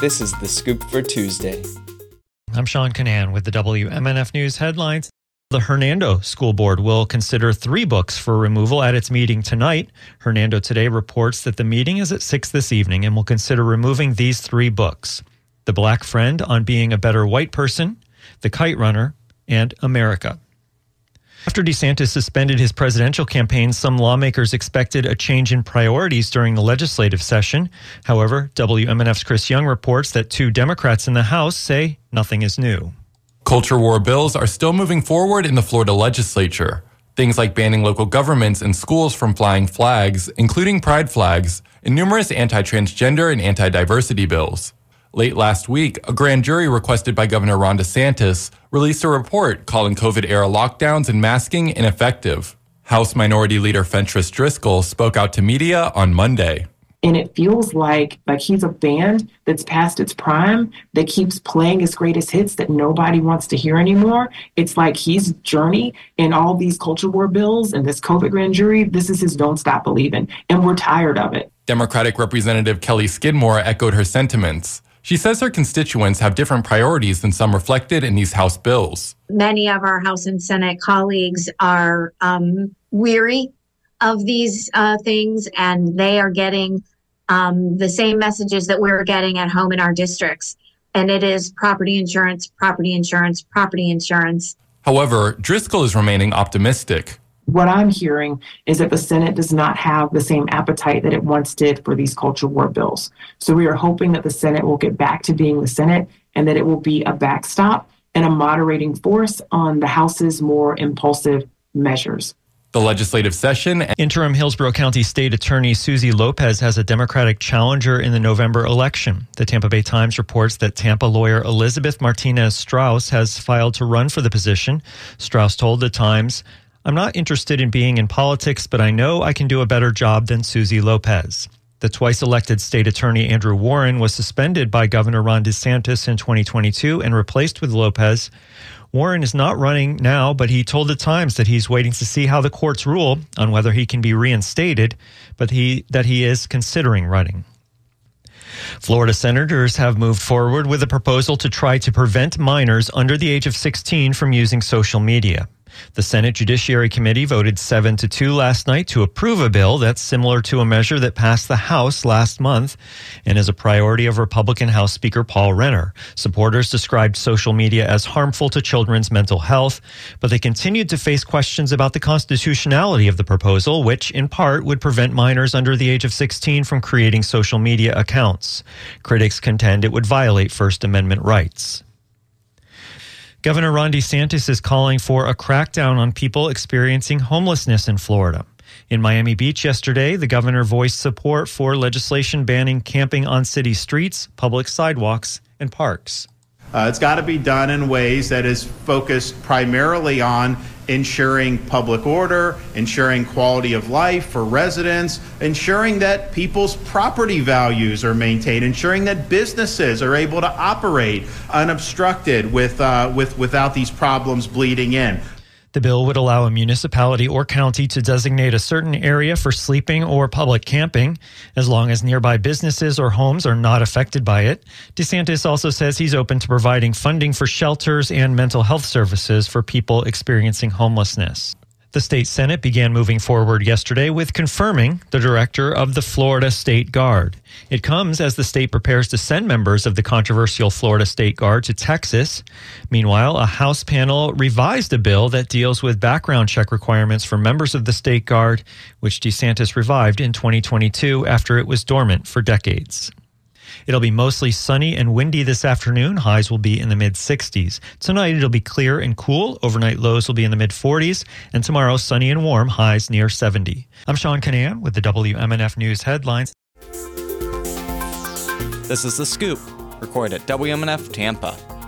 This is the scoop for Tuesday. I'm Sean Kinane with the WMNF News headlines. The Hernando School Board will consider three books for removal at its meeting tonight. Hernando today reports that the meeting is at 6 this evening and will consider removing these three books The Black Friend on Being a Better White Person, The Kite Runner, and America. After DeSantis suspended his presidential campaign, some lawmakers expected a change in priorities during the legislative session. However, WMNF's Chris Young reports that two Democrats in the House say nothing is new. Culture war bills are still moving forward in the Florida legislature. Things like banning local governments and schools from flying flags, including pride flags, and numerous anti transgender and anti diversity bills. Late last week, a grand jury requested by Governor Ron DeSantis released a report calling COVID era lockdowns and masking ineffective. House Minority Leader Fentrice Driskell spoke out to media on Monday. And it feels like like he's a band that's past its prime that keeps playing his greatest hits that nobody wants to hear anymore. It's like he's journey in all these culture war bills and this COVID grand jury. This is his don't stop believing, and we're tired of it. Democratic Representative Kelly Skidmore echoed her sentiments. She says her constituents have different priorities than some reflected in these House bills. Many of our House and Senate colleagues are um, weary of these uh, things, and they are getting um, the same messages that we're getting at home in our districts. And it is property insurance, property insurance, property insurance. However, Driskell is remaining optimistic what I'm hearing is that the Senate does not have the same appetite that it once did for these culture war bills. So we are hoping that the Senate will get back to being the Senate and that it will be a backstop and a moderating force on the House's more impulsive measures. The legislative session. Interim Hillsborough County State Attorney Suzy Lopez has a Democratic challenger in the November election. The Tampa Bay Times reports that Tampa lawyer Elizabeth Martinez Strauss has filed to run for the position. Strauss told the Times, I'm not interested in being in politics, but I know I can do a better job than Suzy Lopez. The twice elected state attorney Andrew Warren was suspended by Governor Ron DeSantis in 2022 and replaced with Lopez. Warren is not running now, but he told the Times that he's waiting to see how the courts rule on whether he can be reinstated, but he that he is considering running. Florida senators have moved forward with a proposal to try to prevent minors under the age of 16 from using social media. The Senate Judiciary Committee voted 7 to 2 last night to approve a bill that's similar to a measure that passed the House last month and is a priority of Republican House Speaker Paul Renner. Supporters described social media as harmful to children's mental health, but they continued to face questions about the constitutionality of the proposal, which in part would prevent minors under the age of 16 from creating social media accounts. Critics contend it would violate First Amendment rights. Governor Ron DeSantis is calling for a crackdown on people experiencing homelessness in Florida. In Miami Beach yesterday, the governor voiced support for legislation banning camping on city streets, public sidewalks, and parks. Uh, it's got to be done in ways that is focused primarily on ensuring public order, ensuring quality of life for residents, ensuring that people's property values are maintained, ensuring that businesses are able to operate unobstructed with, uh, with, without these problems bleeding in. The bill would allow a municipality or county to designate a certain area for sleeping or public camping, as long as nearby businesses or homes are not affected by it. DeSantis also says he's open to providing funding for shelters and mental health services for people experiencing homelessness. The state Senate began moving forward yesterday with confirming the director of the Florida State Guard. It comes as the state prepares to send members of the controversial Florida State Guard to Texas. Meanwhile, a House panel revised a bill that deals with background check requirements for members of the State Guard, which DeSantis revived in 2022 after it was dormant for decades. It'll be mostly sunny and windy this afternoon. Highs will be in the mid 60s. Tonight it'll be clear and cool. Overnight lows will be in the mid 40s. And tomorrow sunny and warm, highs near 70. I'm Sean Kinane with the WMNF News headlines. This is The Scoop, recorded at WMNF Tampa.